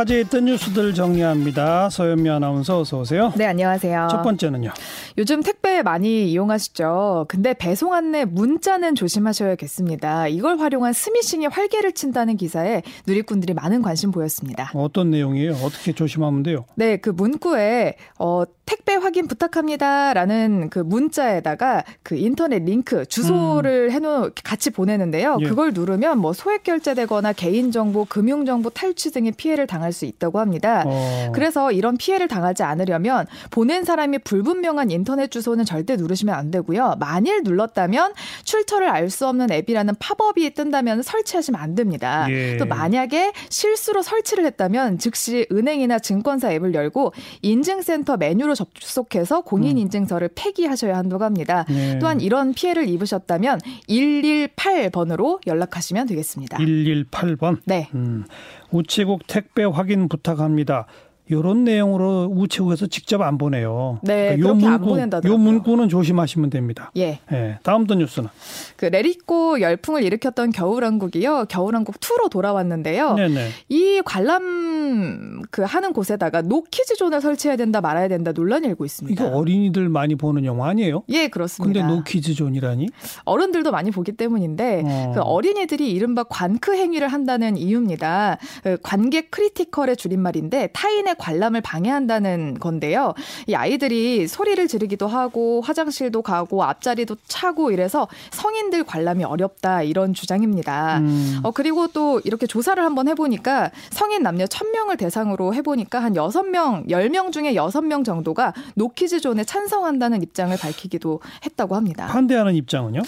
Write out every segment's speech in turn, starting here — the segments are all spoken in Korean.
화제에 있던 뉴스들 정리합니다. 서현미 아나운서 어서 오세요. 네, 안녕하세요. 첫 번째는요. 요즘 택배 많이 이용하시죠? 근데 배송 안내 문자는 조심하셔야겠습니다. 이걸 활용한 스미싱이 활개를 친다는 기사에 누리꾼들이 많은 관심 보였습니다. 어떤 내용이에요? 어떻게 조심하면 돼요? 네, 그 문구에 어 택배 확인 부탁합니다라는 그 문자에다가 그 인터넷 링크 주소를 음. 해놓 같이 보내는데요. 예. 그걸 누르면 뭐 소액 결제되거나 개인 정보, 금융 정보 탈취 등의 피해를 당할 수 있다고 합니다. 어. 그래서 이런 피해를 당하지 않으려면 보낸 사람이 불분명한 인터넷 주소는 절대 누르시면 안 되고요. 만일 눌렀다면 출처를 알 수 없는 앱이라는 팝업이 뜬다면 설치하시면 안 됩니다. 예. 또 만약에 실수로 설치를 했다면 즉시 은행이나 증권사 앱을 열고 인증센터 메뉴로 접속해서 공인인증서를 음. 폐기하셔야 한다고 합니다. 네. 또한 이런 피해를 입으셨다면 118번으로 연락하시면 되겠습니다. 118번? 네. 음. 우체국 택배 확인 부탁합니다. 이런 내용으로 우체국에서 직접 안 보내요. 네, 그러니까 그렇게 문구, 안 보낸다더라고요. 요 문구는 조심하시면 됩니다. 예. 예. 다음 또 뉴스는 그 Let It Go 열풍을 일으켰던 겨울왕국이요. 겨울왕국 2로 돌아왔는데요. 네네. 이 관람 그 하는 곳에다가 no kids zone을 설치해야 된다 말아야 된다 논란이 일고 있습니다. 이거 어린이들 많이 보는 영화 아니에요? 예, 그렇습니다. 근데 no kids zone이라니? 어른들도 많이 보기 때문인데 어. 그 어린이들이 이른바 관크 행위를 한다는 이유입니다. 그 관객 critical의 줄임말인데 타인의 관람을 방해한다는 건데요. 이 아이들이 소리를 지르기도 하고 화장실도 가고 앞자리도 차고 이래서 성인들 관람이 어렵다 이런 주장입니다. 음. 어 그리고 또 이렇게 조사를 한번 해보니까 성인 남녀 1000명을 대상으로 해보니까 한 6명, 10명 중에 6명 정도가 no kids 존에 찬성한다는 입장을 밝히기도 했다고 합니다. 반대하는 입장은요?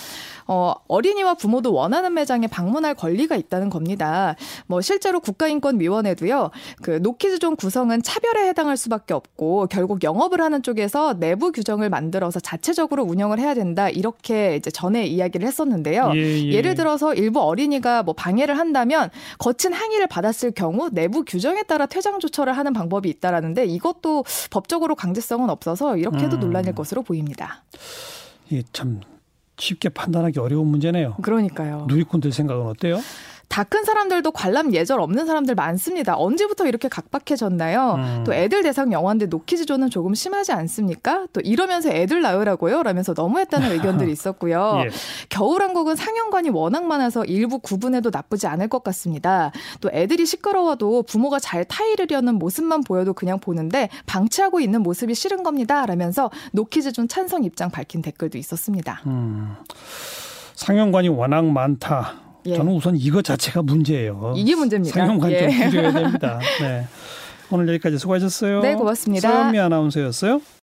어, 어린이와 부모도 원하는 매장에 방문할 권리가 있다는 겁니다. 뭐 실제로 국가인권위원회도요. 그 노키즈존 구성은 차별에 해당할 수밖에 없고 결국 영업을 하는 쪽에서 내부 규정을 만들어서 자체적으로 운영을 해야 된다. 이렇게 이제 전에 이야기를 했었는데요. 예, 예. 를 들어서 일부 어린이가 뭐 방해를 한다면 거친 항의를 받았을 경우 내부 규정에 따라 퇴장 조처를 하는 방법이 있다라는데 이것도 법적으로 강제성은 없어서 이렇게 도 음. 논란일 것으로 보입니다. 예, 참 쉽게 판단하기 어려운 문제네요. 그러니까요. 누리꾼들 생각은 어때요? 다 큰 사람들도 관람 예절 없는 사람들 많습니다. 언제부터 이렇게 각박해졌나요? 음. 또 애들 대상 영화인데 노키즈존은 조금 심하지 않습니까? 또 이러면서 애들 낳으라고요? 라면서 너무했다는 의견들이 있었고요. 예. 겨울왕국은 상영관이 워낙 많아서 일부 구분해도 나쁘지 않을 것 같습니다. 또 애들이 시끄러워도 부모가 잘 타이르려는 모습만 보여도 그냥 보는데 방치하고 있는 모습이 싫은 겁니다. 라면서 노키즈존 찬성 입장 밝힌 댓글도 있었습니다. 음. 상영관이 워낙 많다. 예. 저는 우선 이것 자체가 문제예요. 이게 문제입니다. 상용관 예. 좀 줄여야 됩니다. 네. 오늘 여기까지 수고하셨어요. 네, 고맙습니다. 서현미 아나운서였어요.